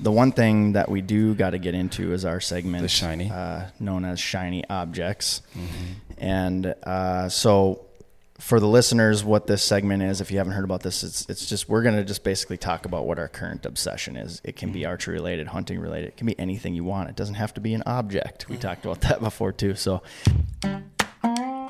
The one thing that we do got to get into is our segment, The shiny. uh, known as shiny objects. And uh, so, for the listeners, what this segment is, if you haven't heard about this, it's it's just we're gonna just basically talk about what our current obsession is. It can be archery related, hunting related. It can be anything you want. It doesn't have to be an object. We talked about that before too. So.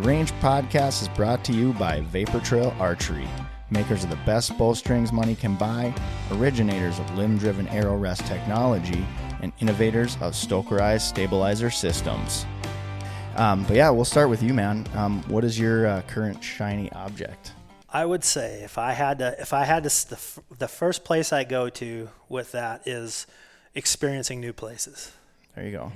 The Range Podcast is brought to you by Vapor Trail Archery, makers of the best bowstrings money can buy, originators of limb driven arrow rest technology, and innovators of Stokerized stabilizer systems. Um, but yeah, we'll start with you, man. Um, what is your uh, current shiny object? I would say if I had to, if I had to, the, f- the first place I go to with that is experiencing new places. There you go.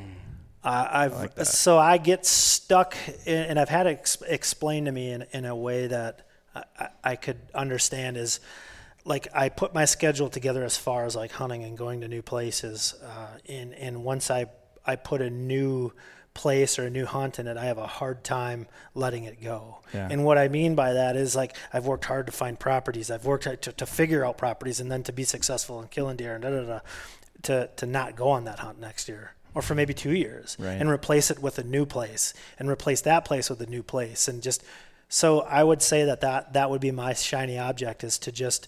I, I've so I get stuck, in, and I've had it ex- explained to me in, in a way that I, I, could understand is like I put my schedule together as far as like hunting and going to new places, uh, and and once I I put a new place or a new hunt in it, I have a hard time letting it go. Yeah. And what I mean by that is like I've worked hard to find properties, I've worked to, to figure out properties, and then to be successful in killing deer and da da da, to to not go on that hunt next year or for maybe two years Right. and replace it with a new place and replace that place with a new place and just so I would say that that, that would be my shiny object is to just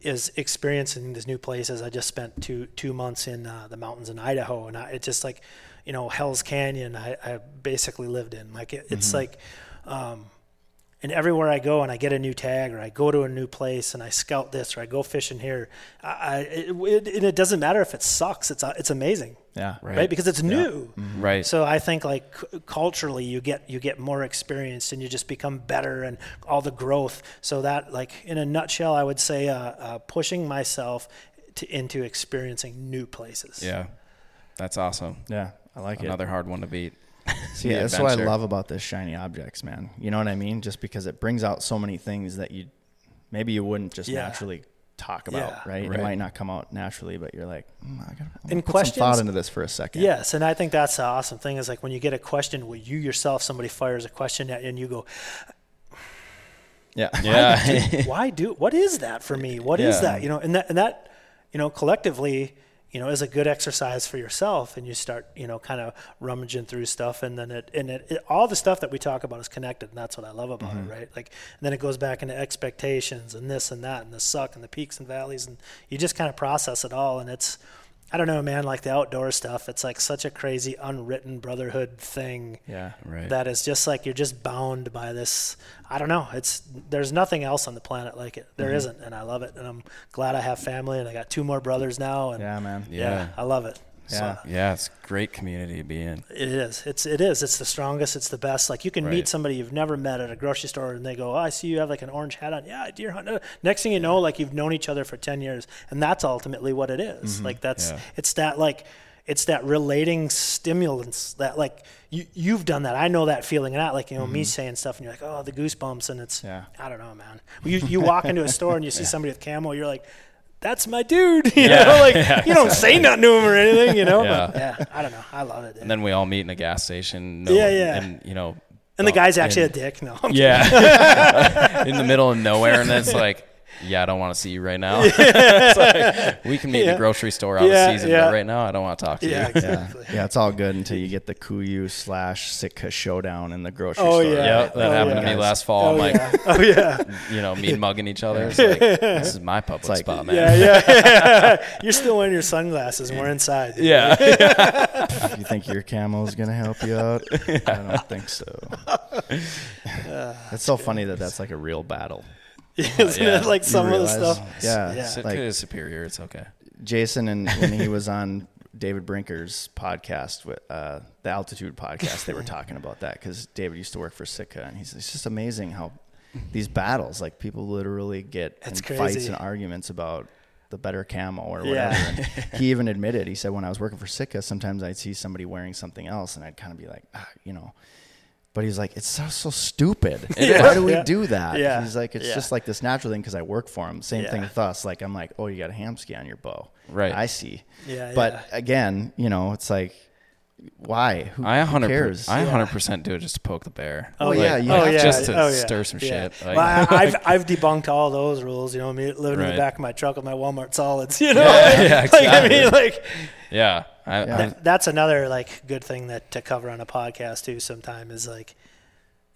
is experiencing these new places. I just spent two two months in uh, the mountains in Idaho, and I, it's just like, you know, Hell's Canyon. I, I basically lived in. Like it, it's like, um, and everywhere I go and I get a new tag or I go to a new place and I scout this or I go fishing here, I, I it, it, it doesn't matter if it sucks. It's uh, it's amazing, Yeah. right? Because it's new. Right. So I think like c- culturally you get you get more experience and you just become better and all the growth. So that like in a nutshell, I would say uh, uh, pushing myself to, into experiencing new places. yeah. That's awesome. Yeah. I like it. Another hard one to beat. See, the that's what I love about this shiny objects, man. You know what I mean? Just because it brings out so many things that you maybe you wouldn't just Yeah. naturally talk about, Yeah. right? Right. It might not come out naturally, but you're like, mm, I gotta, I'm And gonna put some thought into this for a second. Yes, and I think that's the awesome thing is like when you get a question, where you yourself somebody fires a question at you and you go, yeah, Yeah. do- why do what is that for me What is Yeah. that you know and that and that you know collectively you know is a good exercise for yourself and you start you know kind of rummaging through stuff and then it and it, it all the stuff that we talk about is connected and that's what i love about it mm-hmm. right? Like and then it goes back into expectations and this and that and the suck and the peaks and valleys and you just kind of process it all and it's I don't know, man. Like the outdoor stuff, it's like such a crazy unwritten brotherhood thing yeah. Right. that is just like you're just bound by this i don't know it's there's nothing else on the planet like it There Mm-hmm. not and i love it and i'm glad i have family and i got two more brothers now and Yeah, man. Yeah. i love it Yeah. so yeah, it's a great community to be in. it is it's it is it's the strongest it's the best like you can Right. meet somebody you've never met at a grocery store and they go oh, i see you have like an orange hat on yeah deer hunt Uh, next thing you know like you've known each other for 10 years and that's ultimately what it is. like that's Yeah. it's that like it's that relating stimulants that like you you've done that i know that feeling and not like you know me saying stuff and you're like oh the goosebumps and it's Yeah. i don't know man you, you walk into a store and you see somebody with camo you're like that's my dude you know like you don't say nothing to him or anything you know Yeah. but yeah i don't know i love it dude. And then we all meet in a gas station. No, Yeah, yeah. And you know. And the guy's actually in- a dick. No, I'm Yeah. in the middle of nowhere, and then it's like, yeah, I don't want to see you right now. It's like, we can meet in the grocery store out Yeah, of season, yeah. but right now I don't want to talk to Yeah, you. exactly. Yeah, it's all good until you get the KUIU slash Sitka showdown in the grocery Oh, store. yeah. Yep, that Oh, happened yeah. to me last fall. Oh I'm like, yeah. Oh yeah. you know, mean mugging each other. It's like, this is my public like- spot, man. Yeah, yeah. You're still wearing your sunglasses and we're inside. Yeah. You think your camo is gonna help you out? I don't think so. It's so funny that that's like a real battle. Isn't Yeah. it like some of the stuff? Yeah, Yeah. Sitka like is superior. It's okay. Jason and when he was on David Brinker's podcast with uh, the Altitude podcast, they were talking about that because David used to work for Sitka, and he's it's just amazing how these battles, like people literally get It's in fights and arguments about the better camo or Yeah. whatever. And he even admitted, he said, when I was working for Sitka, sometimes I'd see somebody wearing something else, and I'd kind of be like, ah, you know. But he's like, it's so so stupid. Why do we Yeah. do that? Yeah. He's like, it's Yeah. just like this natural thing because I work for him. Same thing with us. Like I'm like, oh, you got a Hamskea on your bow. Right. I see. Yeah, But yeah. again, you know, it's like, why? Who, I who 100 cares? I Yeah. 100% do it just to poke the bear. Oh, yeah, you oh yeah, just to oh, yeah. stir some yeah. shit. Like- well, I, I've I've debunked all those rules. You know, me living in the back of my truck with my Walmart solids. You know, Yeah, yeah, like I mean, like Yeah. I, Yeah. I- Th- that's another like good thing that to cover on a podcast too. Sometime is like,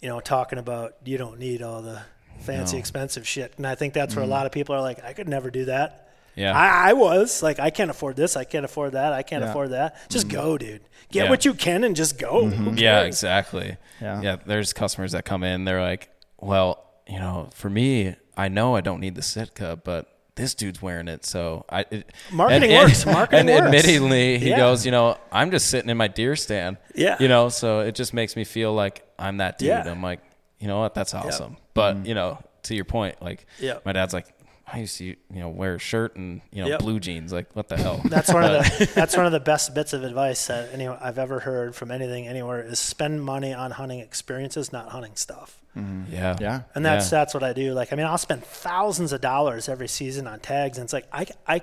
you know, talking about you don't need all the fancy No. expensive shit, and I think that's Mm-hmm. where a lot of people are like, I could never do that. Yeah. I, I was like, I can't afford this, I can't afford that, I can't Yeah. afford that. Just mm. go, dude. Get Yeah. what you can and just go. Mm-hmm. Who Yeah, exactly. Yeah. Yeah. There's customers that come in, they're like, well, you know, for me, I know I don't need the Sitka, but this dude's wearing it. So I, it, Marketing works. Marketing and works. admittingly, he Yeah. goes, you know, I'm just sitting in my deer stand. Yeah. You know, so it just makes me feel like I'm that dude. Yeah. I'm like, you know what? That's awesome. But, mm. you know, to your point, like, Yep. my dad's like, I used to, you know, wear a shirt and, you know, Yep. blue jeans. Like, what the hell? That's one of the that's one of the best bits of advice that any I've ever heard from anything anywhere is spend money on hunting experiences, not hunting stuff. Mm-hmm. yeah. Yeah. And that's Yeah. that's what I do. Like I mean, I'll spend thousands of dollars every season on tags, and it's like I I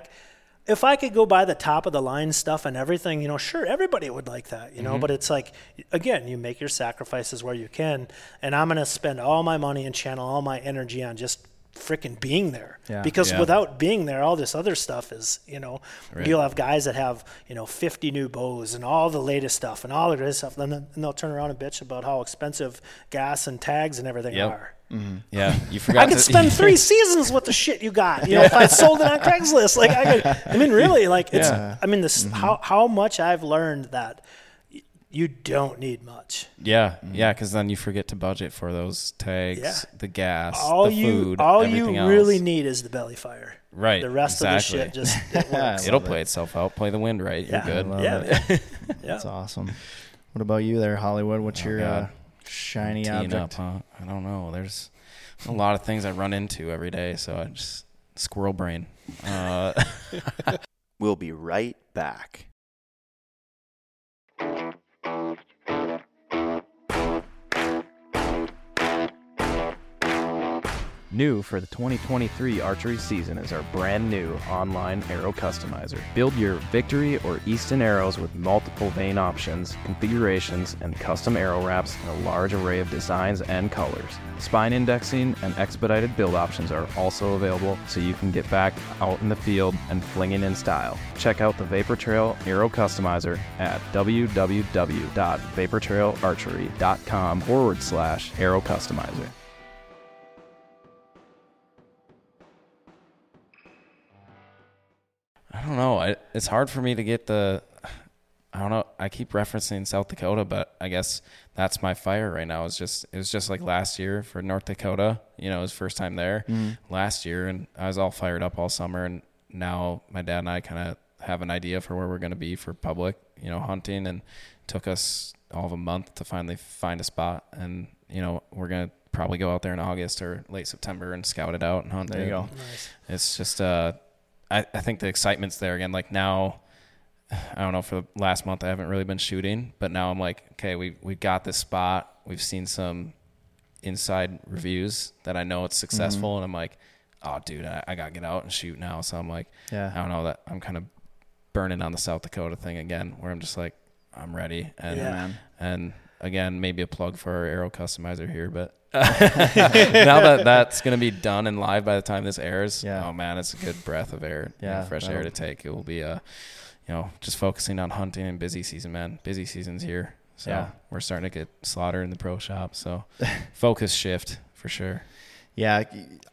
if I could go buy the top of the line stuff and everything, you know, sure, everybody would like that, you know, mm-hmm. but it's like, again, you make your sacrifices where you can. And I'm going to spend all my money and channel all my energy on just freaking being there. Yeah. Because Yeah. without being there, all this other stuff is, you know, you'll have guys that have, you know, 50 new bows and all the latest stuff and all of this stuff. And then and they'll turn around and bitch about how expensive gas and tags and everything Yep. are. Mm-hmm. Yeah. You forgot I could to, spend three seasons with the shit you got. You know, if I sold it on Craigslist, like I could. I mean, really, like it's. Yeah. I mean, this mm-hmm. how how much I've learned that you don't need much. Yeah, yeah, because then you forget to budget for those tags, Yeah. the gas, All the you food, all you else. really need is the belly fire. Right, The rest exactly. of the shit just it works. It'll play itself out. Play the wind right. You're good. love yeah, it. yeah, yeah. That's awesome. What about you there, Hollywood? What's your uh, shiny Teeing object? up, huh? I don't know. There's a lot of things I run into every day, so I just squirrel brain. Uh, We'll be right back. New for the 2023 archery season is our brand new online arrow customizer. Build your Victory or Easton arrows with multiple vane options, configurations, and custom arrow wraps in a large array of designs and colors. Spine indexing and expedited build options are also available so you can get back out in the field and flinging in style. Check out the Vapor Trail Arrow Customizer at www.vaportrailarchery.com forward slash arrow customizer. I don't know. I, it's hard for me to get the. I don't know. I keep referencing South Dakota, but I guess that's my fire right now. It's just it was just like last year for North Dakota. You know, it was first time there last year, and I was all fired up all summer. And now my dad and I kind of have an idea for where we're going to be for public, you know, hunting, and took us all of a month to finally find a spot. And you know, we're gonna probably go out there in August or late September and scout it out and hunt. There you it. go. It's just uh, I, I think the excitement's there again. Like now, I don't know for the last month I haven't really been shooting, but now I'm like, okay, we we got this spot. We've seen some inside reviews that I know it's mm-hmm. successful, and I'm like, oh, dude, I, I gotta get out and shoot now. So I'm like, Yeah. I don't know that I'm kind of burning on the South Dakota thing again, where I'm just like, I'm ready, and Yeah. man. and again, maybe a plug for our arrow customizer here, but now that that's going to be done and live by the time this airs, Yeah. oh man, it's a good breath of air, you know, Yeah, fresh air to take. It will be, uh, you know, just focusing on hunting and busy season, man. Busy season's here. So Yeah. we're starting to get slaughter in the pro shop. So focus shift for sure. Yeah,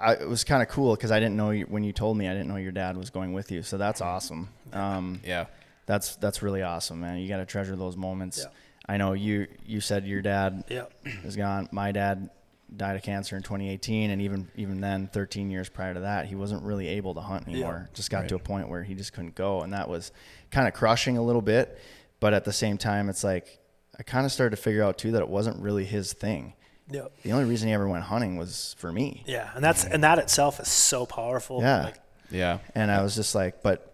I, it was kind of cool because I didn't know you, when you told me I didn't know your dad was going with you. So that's awesome. Um, Yeah. that's that's really awesome, man. You got to treasure those moments. Yeah. I know you you said your dad Yeah. is gone. My dad died of cancer in 2018, and even even then, 13 years prior to that, he wasn't really able to hunt anymore. Just got to a point where he just couldn't go, and that was kind of crushing a little bit. But at the same time, it's like I kind of started to figure out too that it wasn't really his thing. Yeah. The only reason he ever went hunting was for me. Yeah. And that's and that itself is so powerful. Yeah. Like, Yeah. And I was just like, but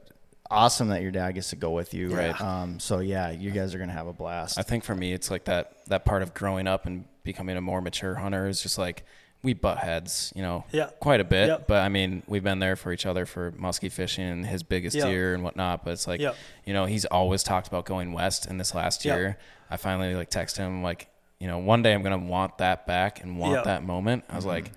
awesome that your dad gets to go with you. Right. Um, so yeah, you guys are gonna have a blast. I think for me, it's like that that part of growing up and becoming a more mature hunter is just like we butt heads, you know, Yeah. quite a bit. Yeah. But I mean, we've been there for each other for muskie fishing and his biggest Yeah. deer and whatnot. But it's like, Yeah. you know, he's always talked about going west. And this last Yeah. year, I finally like text him like, you know, one day I'm gonna want that back and want Yeah. that moment. I was like,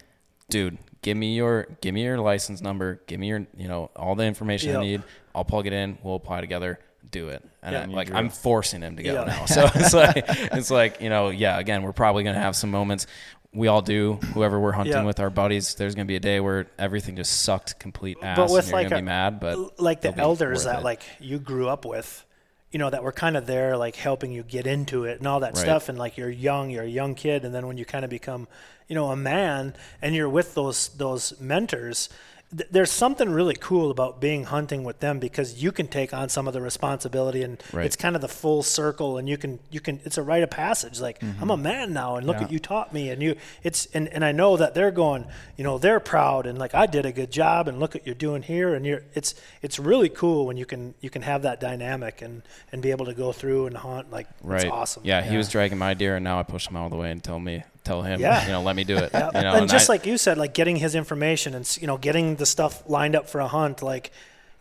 dude, give me your give me your license number, give me your you know all the information I need. I'll plug it in. We'll apply together. Do it. And Yeah. I, like. I'm forcing him to go Yeah. now. So it's like it's like you know yeah. Again, we're probably gonna have some moments. We all do. Whoever we're hunting Yeah. with our buddies, there's gonna be a day where everything just sucked complete ass, But with like a- be mad. But like the elders that it. like you grew up with you know that were kind of there like helping you get into it and all that Right. stuff and like you're young you're a young kid and then when you kind of become you know a man and you're with those those mentors th- there's something really cool about being hunting with them because you can take on some of the responsibility and Right. it's kind of the full circle and you can you can it's a rite of passage. Like mm-hmm. I'm a man now and look Yeah. at you taught me and you it's and, and I know that they're going you know they're proud and like I did a good job and look what you're doing here. And you're it's it's really cool when you can you can have that dynamic and and be able to go through and hunt like right, it's awesome. Yeah, he was dragging my deer, and now I push him out of the way and tell me, tell him, Yeah. you know, let me do it. Yeah. You know, and just I- like you said, like getting his information and you know getting the stuff lined up for a hunt, like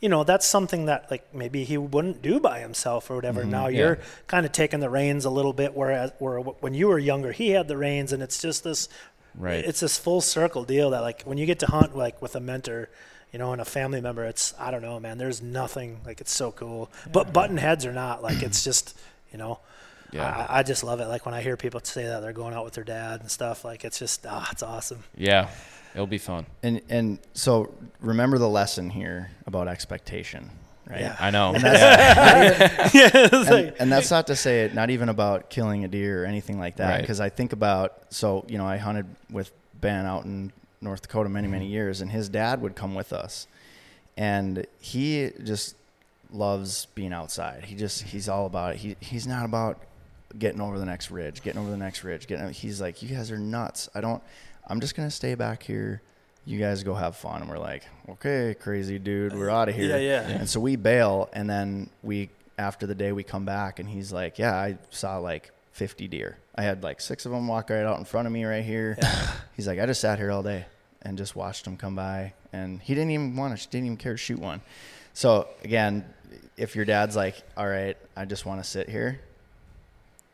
you know that's something that like maybe he wouldn't do by himself or whatever. Now Mm-hmm. yeah. you're kind of taking the reins a little bit, whereas where when you were younger, he had the reins, and it's just this. Right. It's this full circle deal that like when you get to hunt like with a mentor. You know, and a family member, it's I don't know, man. There's nothing like it's so cool. But button heads or not, like it's just, you know, Yeah. I, I just love it. Like when I hear people say that they're going out with their dad and stuff, like it's just ah, it's awesome. yeah, it'll be fun. and and so remember the lesson here about expectation, right? Yeah. I know. and, and that's not to say it not even about killing a deer or anything like that Right. because i think about so you know i hunted with ben out in north dakota many many Mm-hmm. years and his dad would come with us and he just loves being outside he just he's all about it he, he's not about getting over the next ridge getting over the next ridge getting he's like you guys are nuts i don't i'm just gonna stay back here you guys go have fun and we're like okay crazy dude we're out of here Yeah, yeah. and so we bail, and then we after the day we come back, and he's like, "Yeah, I saw like 50 deer. I had like six of them walk right out in front of me right here." Yeah. He's like, "I just sat here all day and just watched them come by, and he didn't even want to, didn't even care to shoot one." So again, if your dad's like, "All right, I just want to sit here,"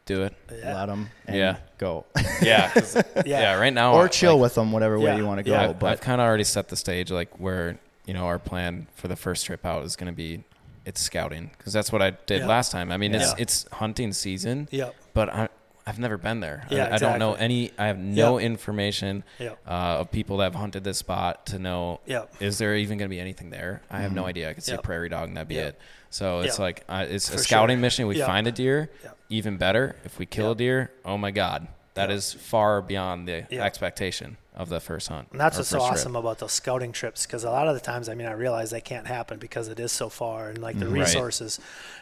do it. Yeah. let them. and Yeah. go, Yeah, 'cause- Yeah. yeah. Right now, or chill like, with them, whatever way you want to go. Yeah. I've, but I've kind of already set the stage, like where you know our plan for the first trip out is going to be it's scouting because that's what I did Yeah. last time. I mean, it's Yeah. it's hunting season, Yep. but I I've never been there. I- Yeah, I, don't know any. I have no Yep. information Yep. uh, of people that have hunted this spot to know. Yep. Is there even going to be anything there? I have no idea. I could see a prairie dog and that'd be it. So it's like uh, it's For a scouting sure. mission. We find a deer, even better. If we kill a deer, oh my god, that is far beyond the expectation of the first hunt. And that's what's so first trip. awesome about those scouting trips because a lot of the times, I mean, I realize they can't happen because it is so far and like the Right. resources.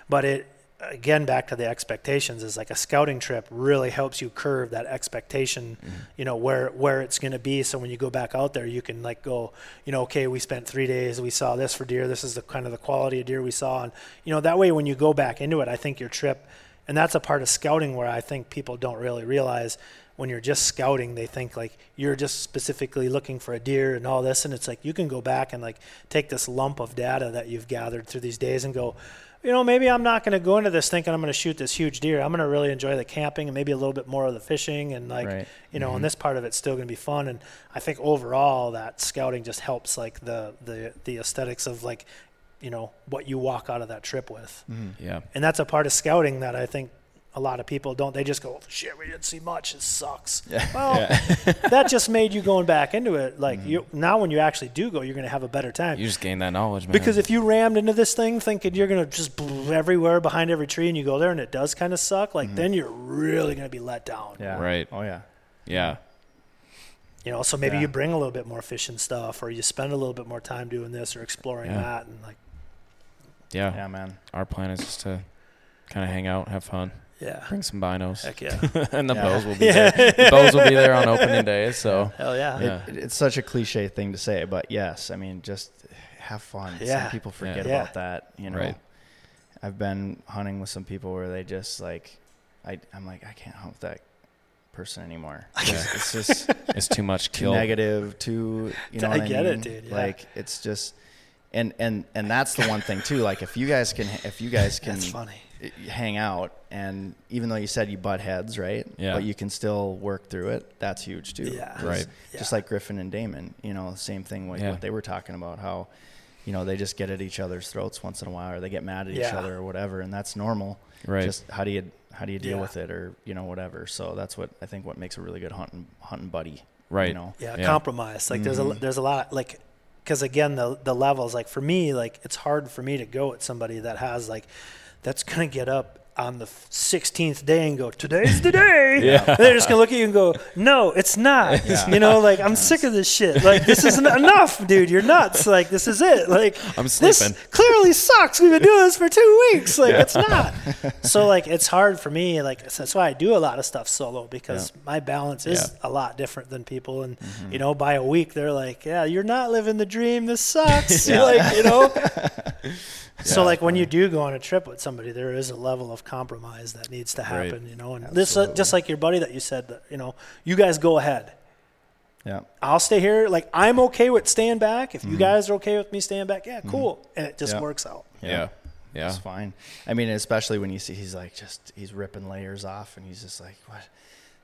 But it, again, back to the expectations is like a scouting trip really helps you curve that expectation, mm-hmm. you know, where, where it's going to be. So when you go back out there, you can like go, you know, okay, we spent three days, we saw this for deer. This is the kind of the quality of deer we saw. And, you know, that way when you go back into it, I think your trip, and that's a part of scouting where I think people don't really realize when you're just scouting, they think like you're just specifically looking for a deer and all this. And it's like you can go back and like take this lump of data that you've gathered through these days and go, you know, maybe I'm not going to go into this thinking I'm going to shoot this huge deer. I'm going to really enjoy the camping and maybe a little bit more of the fishing and like, Right. you know, and mm-hmm. this part of it's still going to be fun. And I think overall that scouting just helps like the the the aesthetics of like, you know, what you walk out of that trip with. Mm-hmm. Yeah. And that's a part of scouting that I think a lot of people don't. They just go, shit, we didn't see much. It sucks. Well, that just made you going back into it. Like mm-hmm. you now, when you actually do go, you're going to have a better time. You just gain that knowledge, man. Because if you rammed into this thing thinking you're gonna just blow everywhere behind every tree, and you go there and it does kind of suck, like mm-hmm. then you're really gonna be let down. Yeah. Right. Oh yeah. yeah. You know, so maybe Yeah. you bring a little bit more fishing stuff, or you spend a little bit more time doing this or exploring Yeah. that, and like, Yeah. Yeah, man. Our plan is just to kind of hang out, have fun, yeah, bring some binos, heck yeah, and the Yeah. bows will be there. The bows will be there on opening day. So hell yeah, Yeah. It, it's such a cliche thing to say, but yes, I mean, just have fun. Yeah. Some people forget Yeah. about that. You know, Right. I've been hunting with some people where they just like, I, I'm like, I can't hunt with that person anymore. It's, it's just it's too much too kill. negative, too. You know, I what get it, mean? dude, yeah. Like it's just, and and and that's the one thing too. Like if you guys can, if you guys can that's funny. Hang out and even though you said you butt heads right Yeah. but you can still work through it that's huge too Yeah. 'Cause Right. just like griffin and damon you know same thing with Yeah. what they were talking about how you know they just get at each other's throats once in a while or they get mad at each other or whatever and that's normal Right. just how do you how do you deal Yeah. with it or you know whatever so that's what i think what makes a really good hunting hunting buddy Right. you know yeah, Yeah. compromise like there's a Mhm. there's a lot like because again the the levels like for me like it's hard for me to go at somebody that has like that's gonna get up on the 16th day and go today's the day. Yeah. They're just gonna look at you and go no it's not. Yeah. you know like i'm sick of this shit. Like this isn't enough dude. You're nuts. Like this is it. Like I'm sleeping. this clearly sucks. We've been doing this for two weeks. Like Yeah. it's not. So like it's hard for me like that's why i do a lot of stuff solo because my balance is Yeah. a lot different than people. And mm-hmm. you know by a week they're like yeah you're not living the dream. This sucks. Like you know so like when you do go on a trip with somebody there is a level of compromise that needs to Right. happen you know and this uh, just like your buddy that you said that you know you guys go ahead yeah I'll stay here. Like I'm okay with staying back. If you guys are okay with me staying back, yeah, cool. And it just Yeah. works out. Yeah. Yeah. It's fine. I mean, especially when you see he's like just he's ripping layers off, and he's just like, "What?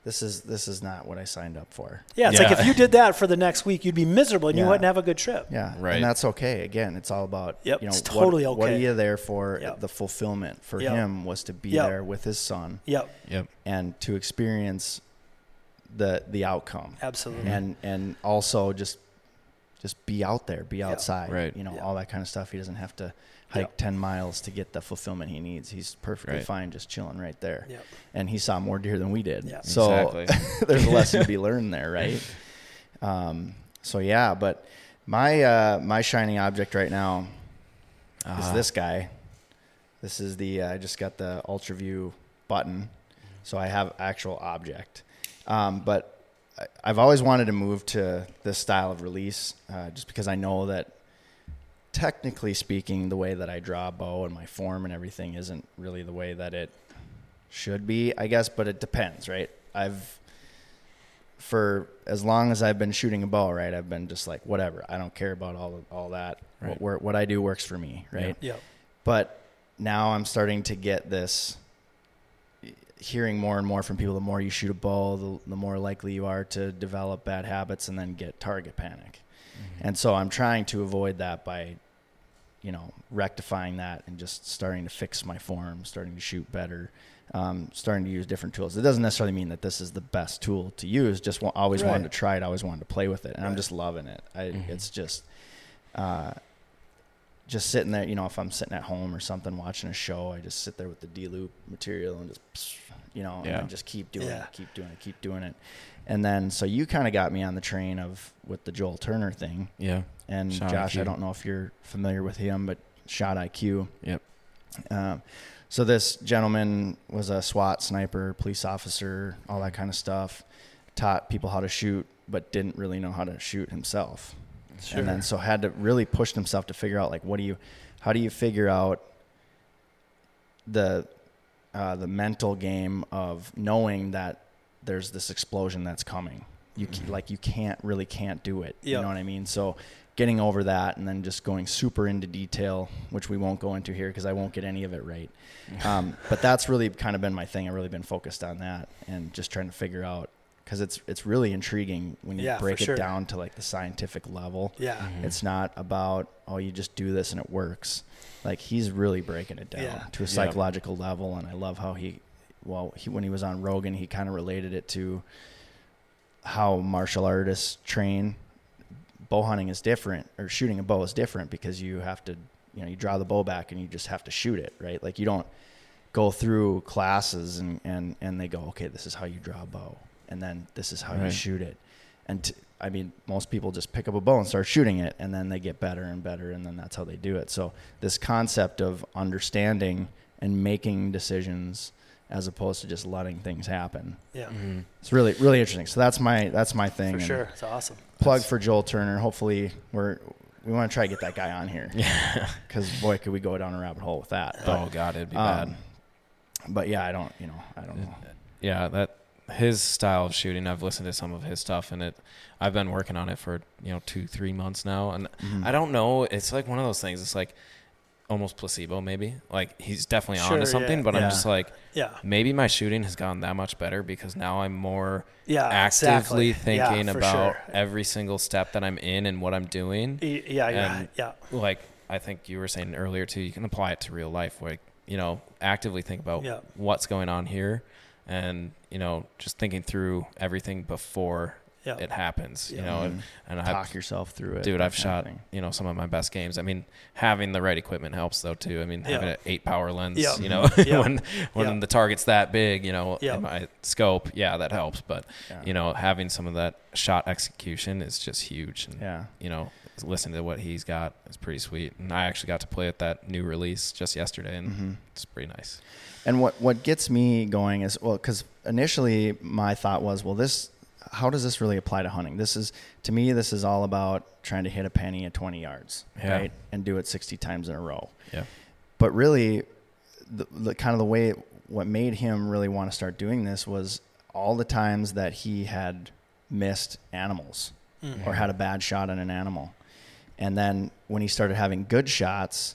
This is this is not what I signed up for." Yeah, it's Yeah. like if you did that for the next week, you'd be miserable and you wouldn't have a good trip. Yeah, Right. and that's okay. Again, it's all about Yep, you know it's what- totally What are okay. you there for? Yep. The fulfillment for Yep. him was to be Yep. there with his son Yep, Yep. and to experience the the outcome, absolutely. and and also just just be out there, be outside, Right. You know, Yep. all that kind of stuff. He doesn't have to hike Yep. ten miles to get the fulfillment he needs. He's perfectly Right. fine just chilling right there. Yep. And he saw more deer than we did. Yep. So Exactly. there's a lesson to be learned there, right? Um, so yeah, but my uh, my shining object right now is Ah. this guy. This is the uh, I just got the Ultra View button, so I have actual object. Um, but I- I've always wanted to move to this style of release, uh, just because I know that technically speaking, the way that I draw a bow and my form and everything isn't really the way that it should be, I guess, but it depends, right? I've for as long as I've been shooting a bow, right, I've been just like whatever. I don't care about all all that. Right. What, what I do works for me, right? Yep. But now I'm starting to get this hearing more and more from people the more you shoot a bow the, the more likely you are to develop bad habits and then get target panic. And so i'm trying to avoid that by you know rectifying that and just starting to fix my form starting to shoot better um, starting to use different tools. It doesn't necessarily mean that this is the best tool to use just wa- always wanted to try it always wanted to play with it and i'm just loving it. I, Mhm. it's just uh, just sitting there, you know, if I'm sitting at home or something watching a show, I just sit there with the D loop material and just, you know, Yeah. and just keep doing Yeah. it, keep doing it, keep doing it. And then, so you kind of got me on the train of with the Joel Turner thing. Yeah. And Shot Josh, I don't know if you're familiar with him, but Shot IQ. Yep. Um, so this gentleman was a SWAT sniper, police officer, all that kind of stuff. Taught people how to shoot, but didn't really know how to shoot himself. And then so had to really push himself to figure out like what do you, how do you figure out the uh, the mental game of knowing that there's this explosion that's coming. You ca- like you can't really can't do it. You know what I mean? So getting over that and then just going super into detail, which we won't go into here because I won't get any of it right. Um, but that's really kind of been my thing. I've really been focused on that and just trying to figure out because it's it's really intriguing when you Yeah, break it sure. down to like the scientific level. Yeah. Mm-hmm. It's not about oh you just do this and it works. Like he's really breaking it down Yeah. to a psychological level, and I love how he, well, he when he was on Rogan, he kind of related it to how martial artists train. Bow hunting is different, or shooting a bow is different because you have to, you know, you draw the bow back and you just have to shoot it, right? Like you don't go through classes and and and they go, okay, this is how you draw a bow, and then this is how you shoot it, and t- I mean, most people just pick up a bow and start shooting it, and then they get better and better, and then that's how they do it. So this concept of understanding and making decisions as opposed to just letting things happen. Yeah. Mm-hmm. It's really really interesting. So that's my that's my thing. For and sure. It's awesome. Plug for Joel Turner. Hopefully we're we want to try to get that guy on here. Yeah. Because boy, could we go down a rabbit hole with that. oh God, it'd be um, bad. But yeah, I don't. You know, I don't know. yeah, that his style of shooting. I've listened to some of his stuff, and it. I've been working on it for you know two, three months now, and Mm-hmm. I don't know. It's like one of those things. It's like almost placebo, maybe. Like he's definitely Sure, onto something, yeah. but I'm just like Yeah. maybe my shooting has gotten that much better because now I'm more Yeah. actively exactly. Thinking for about sure. every single step that I'm in and what I'm doing. Y- Yeah. Yeah. yeah. like I think you were saying earlier too, you can apply it to real life. Like you know, actively think about Yeah. what's going on here, and you know, just thinking through everything before Yeah. it happens. You Yeah. know, and, Mhm. and Talk I've, yourself through it. dude, I've kind of shot thing. you know some of my best games. I mean, having the right equipment helps though too. I mean, having Yeah. an eight power lens, Yeah. you know, Yeah. when when Yeah. the target's that big, you know, Yeah. in my scope, yeah, that helps. But Yeah. you know, having some of that shot execution is just huge. And, Yeah. you know, listening to what he's got is pretty sweet. And I actually got to play at that new release just yesterday, and Mhm. it's pretty nice. And what what gets me going is well, because initially my thought was, well, this how does this really apply to hunting? This is to me, this is all about trying to hit a penny at 20 yards, Yeah. right, and do it 60 times in a row. Yeah. But really, the, the kind of the way what made him really want to start doing this was all the times that he had missed animals Mm. or had a bad shot on an animal. And then when he started having good shots,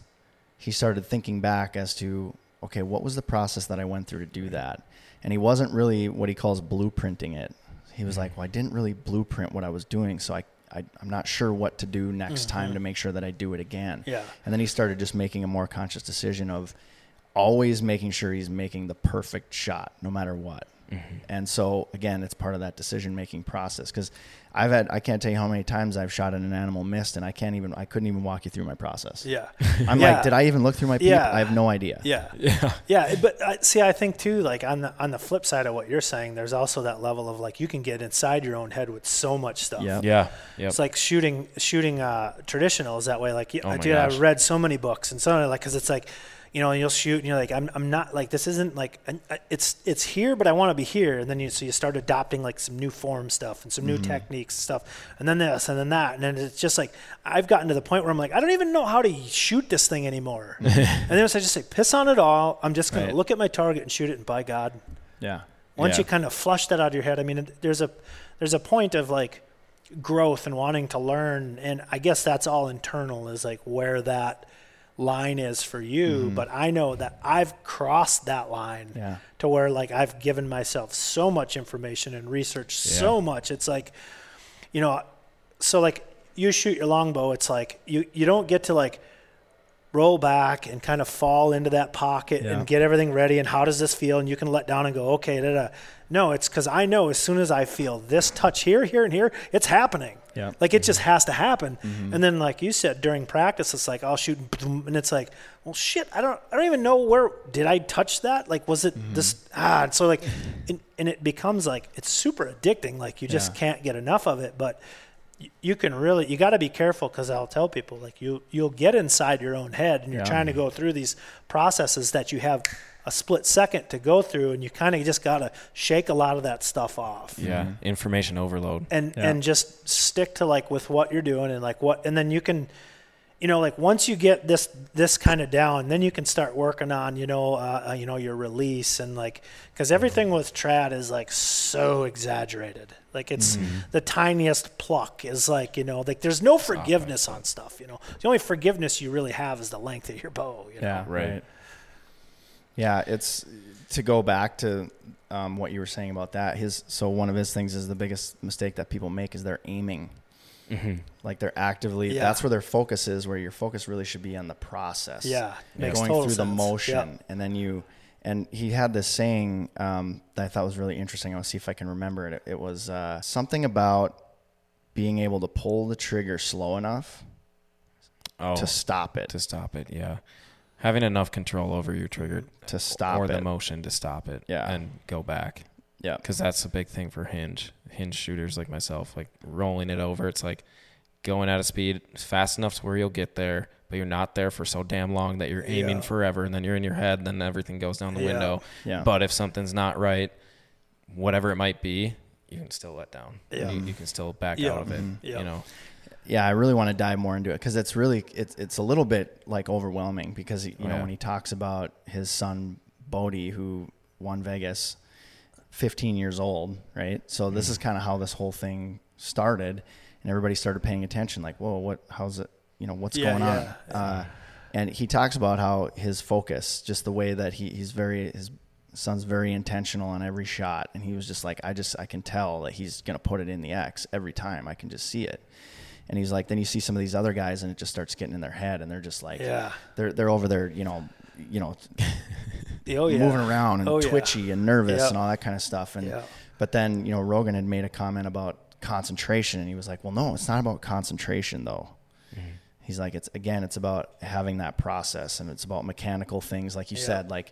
he started thinking back as to, okay, what was the process that I went through to do that? And he wasn't really what he calls blueprinting it. He was mm-hmm. like, well, I didn't really blueprint what I was doing, so I, I I'm not sure what to do next mm-hmm. time to make sure that I do it again. Yeah. And then he started just making a more conscious decision of always making sure he's making the perfect shot no matter what. Mm-hmm. And so again, it's part of that decision making process because I've had I can't tell you how many times I've shot at an animal missed and I can't even I couldn't even walk you through my process. Yeah. I'm Yeah. like, did I even look through my peep? Yeah. I have no idea. Yeah. Yeah. Yeah. But I, see, I think too, like on the on the flip side of what you're saying, there's also that level of like you can get inside your own head with so much stuff. Yeah. Yeah. Yep. It's like shooting shooting uh, traditional is that way. Like, Oh I my dude, gosh. I read so many books and so on, like, because it's like, you know, and you'll shoot and you're like, I'm, I'm not like this isn't like uh, it's it's here, but I want to be here. And then you so you start adopting like some new form stuff and some new techniques and stuff, and then this and then that, and then it's just like I've gotten to the point where I'm like, I don't even know how to shoot this thing anymore. and then I just say, piss on it all. I'm just gonna Right. look at my target and shoot it, and by God, Yeah. once Yeah. you kind of flush that out of your head, I mean, there's a there's a point of like growth and wanting to learn, and I guess that's all internal. Is like where that line is for you. Mm-hmm. But I know that I've crossed that line Yeah. to where like I've given myself so much information and researched so much. It's like, you know, so like you shoot your longbow, it's like you you don't get to like roll back and kind of fall into that pocket Yeah. and get everything ready and how does this feel and you can let down and go okay da, da. no it's because i know as soon as i feel this touch here here and here it's happening Yeah. like it just has to happen. And then like you said during practice it's like i'll shoot and it's like well shit i don't i don't even know where did i touch that? Like was it this ah so like and, and it becomes like it's super addicting. Like you just Yeah. can't get enough of it. But y- you can really you got to be careful because i'll tell people like you you'll get inside your own head and you're Yeah. trying to go through these processes that you have a split second to go through and you kind of just got to shake a lot of that stuff off yeah. Information overload. and Yeah. and just stick to like with what you're doing and like what and then you can you know, like once you get this this kind of down, then you can start working on, you know, uh, uh, you know, your release and like, because everything with trad is like so exaggerated. Like it's Mm-hmm. the tiniest pluck is like, you know, like there's no forgiveness on stuff. You know, the only forgiveness you really have is the length of your bow. You know? Yeah, Right. Right. Yeah, it's to go back to um, what you were saying about that. His so one of his things is the biggest mistake that people make is they're aiming. Like they're actively. Yeah. That's where their focus is. Where your focus really should be on the process. Yeah, makes going total through the motion, Yep. and then you. And he had this saying um, that I thought was really interesting. I want to see if I can remember it. It, it was uh, something about being able to pull the trigger slow enough Oh, to stop it. to stop it. Yeah, having enough control over your trigger To stop or the motion to stop it. Yeah. and go back. yeah. because that's a big thing for hinge hinge shooters like myself like rolling it over it's like going at a speed fast enough to where you'll get there but you're not there for so damn long that you're aiming Yeah. forever and then you're in your head and then everything goes down the Yeah. window Yeah. but if something's not right whatever it might be you can still let down Yeah. you, you can still back Yeah. out of it mm-hmm. Yeah. you know yeah, I really want to dive more into it because it's really it's it's a little bit like overwhelming because you Oh, know yeah. when he talks about his son Bodie who won Vegas, 15 years old, right? So this Mm-hmm. is kind of how this whole thing started, and everybody started paying attention. Like, whoa, what? How's it? You know, what's Yeah, going yeah, on? Uh, and he talks about how his focus, just the way that he, he's very his son's very intentional on every shot, and he was just like, I just I can tell that he's gonna put it in the X every time. I can just see it. And he's like, then you see some of these other guys, and it just starts getting in their head, and they're just like, Yeah. they're they're over there, you know, you know, Oh yeah. moving around and Oh, yeah. twitchy and nervous Yeah. and all that kind of stuff. And Yeah. but then you know Rogan had made a comment about concentration, and he was like, "Well, no, it's not about concentration though." Mm-hmm. He's like, "It's again, it's about having that process, and it's about mechanical things, like you Yeah. said, like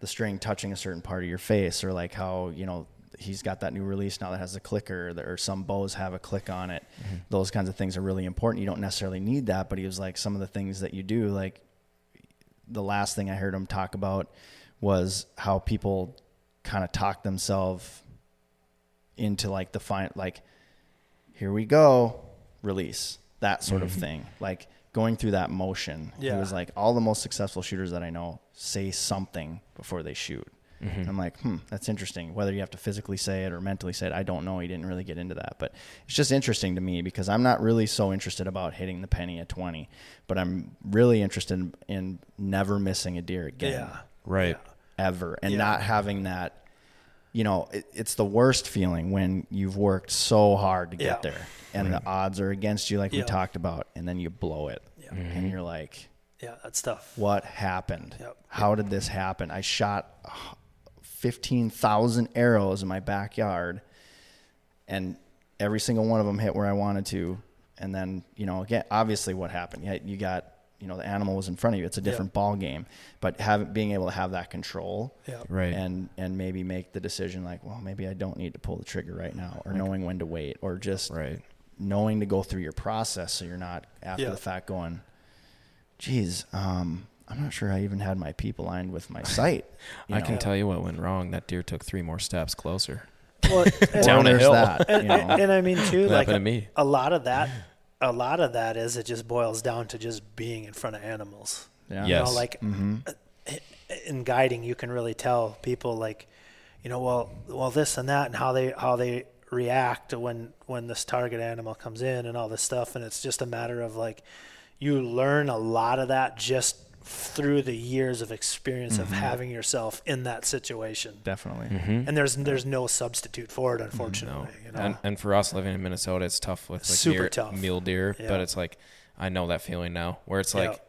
the string touching a certain part of your face, or like how you know." He's got that new release now that has a clicker, or- some bows have a click on it. Mm-hmm. Those kinds of things are really important. You don't necessarily need that, but he was like, some of the things that you do, like the last thing I heard him talk about was how people kind of talk themselves into like the fine like here we go release that sort of mm-hmm. thing like going through that motion he Yeah. was like all the most successful shooters that i know say something before they shoot And i'm like hmm that's interesting. Whether you have to physically say it or mentally say it i don't know. He didn't really get into that. But it's just interesting to me because i'm not really so interested about hitting the penny at 20 but i'm really interested in, in never missing a deer again. Yeah. right. Ever. And Yeah. not having that you know it, it's the worst feeling when you've worked so hard to get Yeah. there and the odds are against you like we talked about and then you blow it. And you're like Yeah, that's tough. what happened? Yep. how did this happen? I shot 15,000 arrows in my backyard and every single one of them hit where i wanted to. And then you know again obviously what happened? You, you got you know the animal was in front of you. It's a different ball game but having being able to have that control Yeah. right. and and maybe make the decision like well maybe i don't need to pull the trigger right now or knowing when to wait or just right. knowing to go through your process so you're not after Yeah. the fact going geez um i'm not sure i even had my peep aligned with my sight i know? can tell you what went wrong that deer took three more steps closer Well, and, Down a hill. that you know and I mean too, like happened a, to me? a lot of that, a lot of that is it just boils down to just being in front of animals. yeah Yes. You know, like uh, in guiding, you can really tell people like, you know, well, well, this and that, and how they how they react when when this target animal comes in and all this stuff, and it's just a matter of like, you learn a lot of that just through the years of experience of mm-hmm. having yourself in that situation. definitely mm-hmm. And there's there's no substitute for it, unfortunately. You know? and, and for us living in Minnesota, it's tough with like Super mule, tough. mule deer. Yeah. But it's like I know that feeling now, where it's Yeah. like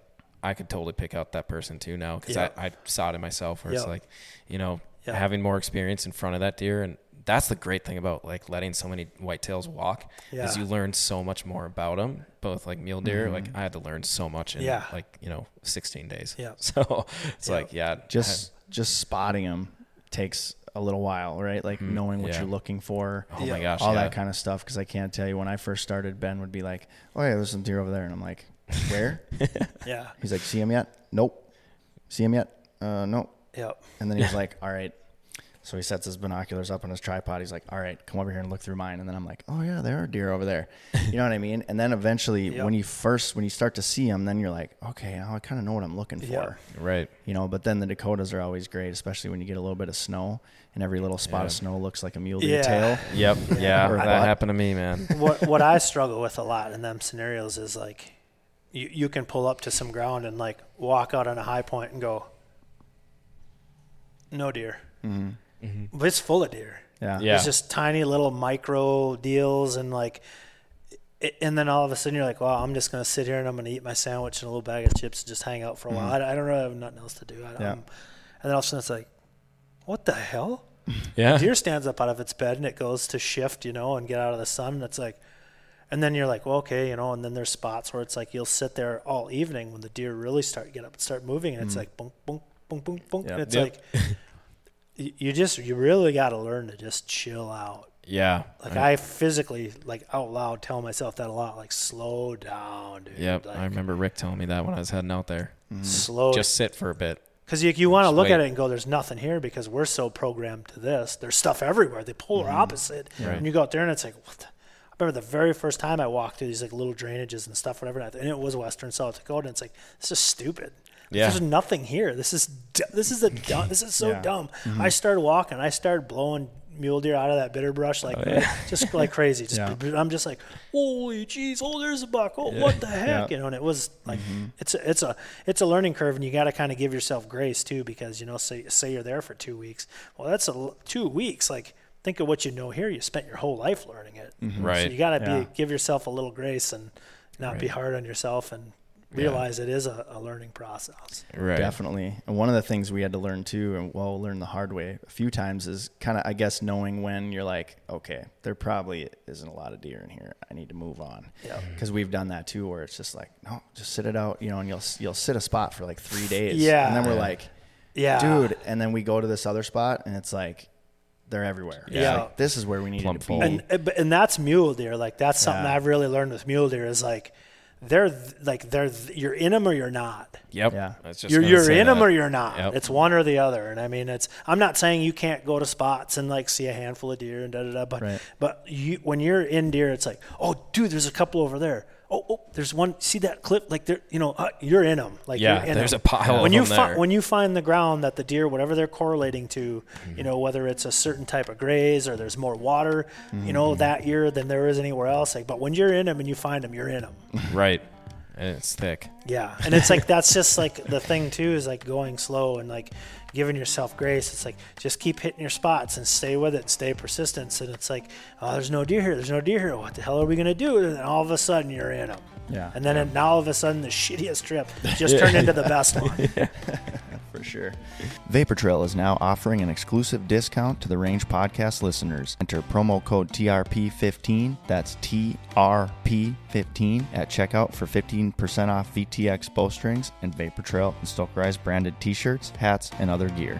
I could totally pick out that person too now because Yeah. I, I saw it in myself. Where it's like, you know, Yeah. having more experience in front of that deer, and that's the great thing about like letting so many whitetails walk Yeah. is you learn so much more about them. Both like mule deer, like Mm-hmm. I had to learn so much in Yeah. like you know 16 days. Yeah. So it's Yeah. like yeah, just just spotting them takes a little while right like knowing what yeah. you're looking for oh my gosh, all yeah. that kind of stuff because i can't tell you when i first started ben would be like oh yeah there's some deer over there and i'm like where yeah, He's like, see him yet? Nope. See him yet? Uh, no. yep, And then he's like, all right. So he sets his binoculars up on his tripod. He's like, "All right, come over here and look through mine." And then I'm like, "Oh yeah, there are deer over there." You know what I mean? And then eventually, Yep. when you first when you start to see them, then you're like, "Okay, now I kind of know what I'm looking for." Yep. Right. You know, but then the Dakotas are always great, especially when you get a little bit of snow, and every little spot Yeah. of snow looks like a mule deer Yeah. tail. Yep. Yeah. Or that butt. happened to me, man. what what I struggle with a lot in them scenarios is like you you can pull up to some ground and like walk out on a high point and go no deer. Mm-hmm. Mm-hmm. But it's full of deer. Yeah. Yeah. It's just tiny little micro deals and like and then all of a sudden you're like, well, I'm just gonna sit here and I'm gonna eat my sandwich and a little bag of chips and just hang out for a while. Mm-hmm. I, I don't really have nothing else to do. I, Yeah. I'm- and then all of a sudden it's like, what the hell? Yeah. deer stands up out of its bed and it goes to shift, you know, and get out of the sun. And it's like, and then you're like, well, okay, you know, and then there's spots where it's like you'll sit there all evening when the deer really start get up and start moving, and it's mm. like boom, boom, boom, boom, boom, Yep. and it's Yep. like you just you really got to learn to just chill out. Yeah. Like I physically, like out loud, tell myself that a lot. Like slow down, dude. Yep. Like, I remember Rick telling me that when I was heading out there. Mm-hmm. slow. Just sit for a bit. Because you, you want to look at it and go, there's nothing here because we're so programmed to this. There's stuff everywhere. The polar mm-hmm. opposite. Right. And you go out there and it's like, what the? I remember the very first time I walked through these like little drainages and stuff, whatever, and it was Western South Dakota. And it's like, this is stupid. Yeah. There's nothing here. This is this is a dumb. This is so Yeah. dumb. Mm-hmm. I started walking. I started blowing mule deer out of that bitter brush like oh, just like crazy. Just Yeah. I'm just like, holy jeez, oh there's a buck. Oh what the heck? Yeah. You know, and it was like mm-hmm. it's a, it's a it's a learning curve, and you got to kind of give yourself grace too, because you know, say say you're there for two weeks. Well, that's a two weeks. Like think of what you know here. You spent your whole life learning it. Mm-hmm. So Right. you got to Yeah. be give yourself a little grace and not be hard on yourself and realize it is a, a learning process. Right. Definitely. And one of the things we had to learn too, and well, learn the hard way a few times, is kind of, I guess, knowing when you're like, okay, there probably isn't a lot of deer in here. I need to move on. Yeah. Mm-hmm. Because we've done that too, where it's just like, no, just sit it out, you know, and you'll you'll sit a spot for like three days. Yeah. And then we're like, Yeah, dude, and then we go to this other spot, and it's like, they're everywhere. It's Yeah. like, this is where we need Plump to full. be. and eh, and- and that's mule deer. Like that's something Yeah. I've really learned with mule deer is like they're th- like they're th- you're in them or you're not. Yep. Yeah. I was just You're you're say in them or you're not. Yep. It's one or the other. And I mean, it's I'm not saying you can't go to spots and like see a handful of deer and da da da. But Right. but you when you're in deer, it's like oh dude, there's a couple over there. Oh, oh there's one. See that clip? Like there, you know, uh, you're in them. Like Yeah, you're in there's 'em. a pile when of you 'em fi- when you find the ground that the deer, whatever they're correlating to, Mm-hmm. you know, whether it's a certain type of graze or there's more water, you Mm-hmm. know, that year than there is anywhere else. Like, but when you're in them and you find them, you're in them. Right. And it's thick. Yeah, and it's like that's just like the thing too is like going slow and like giving yourself grace. It's like just keep hitting your spots and stay with it, stay persistent. And it's like, oh, there's no deer here. There's no deer here. What the hell are we gonna do? And then all of a sudden you're in them. Yeah. And then it, now all of a sudden the shittiest trip just turned into the best one. for sure. Vapor Trail is now offering an exclusive discount to the Range Podcast listeners. Enter promo code TRP15, that's TRP15 at checkout for 15% off VTX bowstrings and Vapor Trail and Stokerized branded t shirts, hats, and other gear.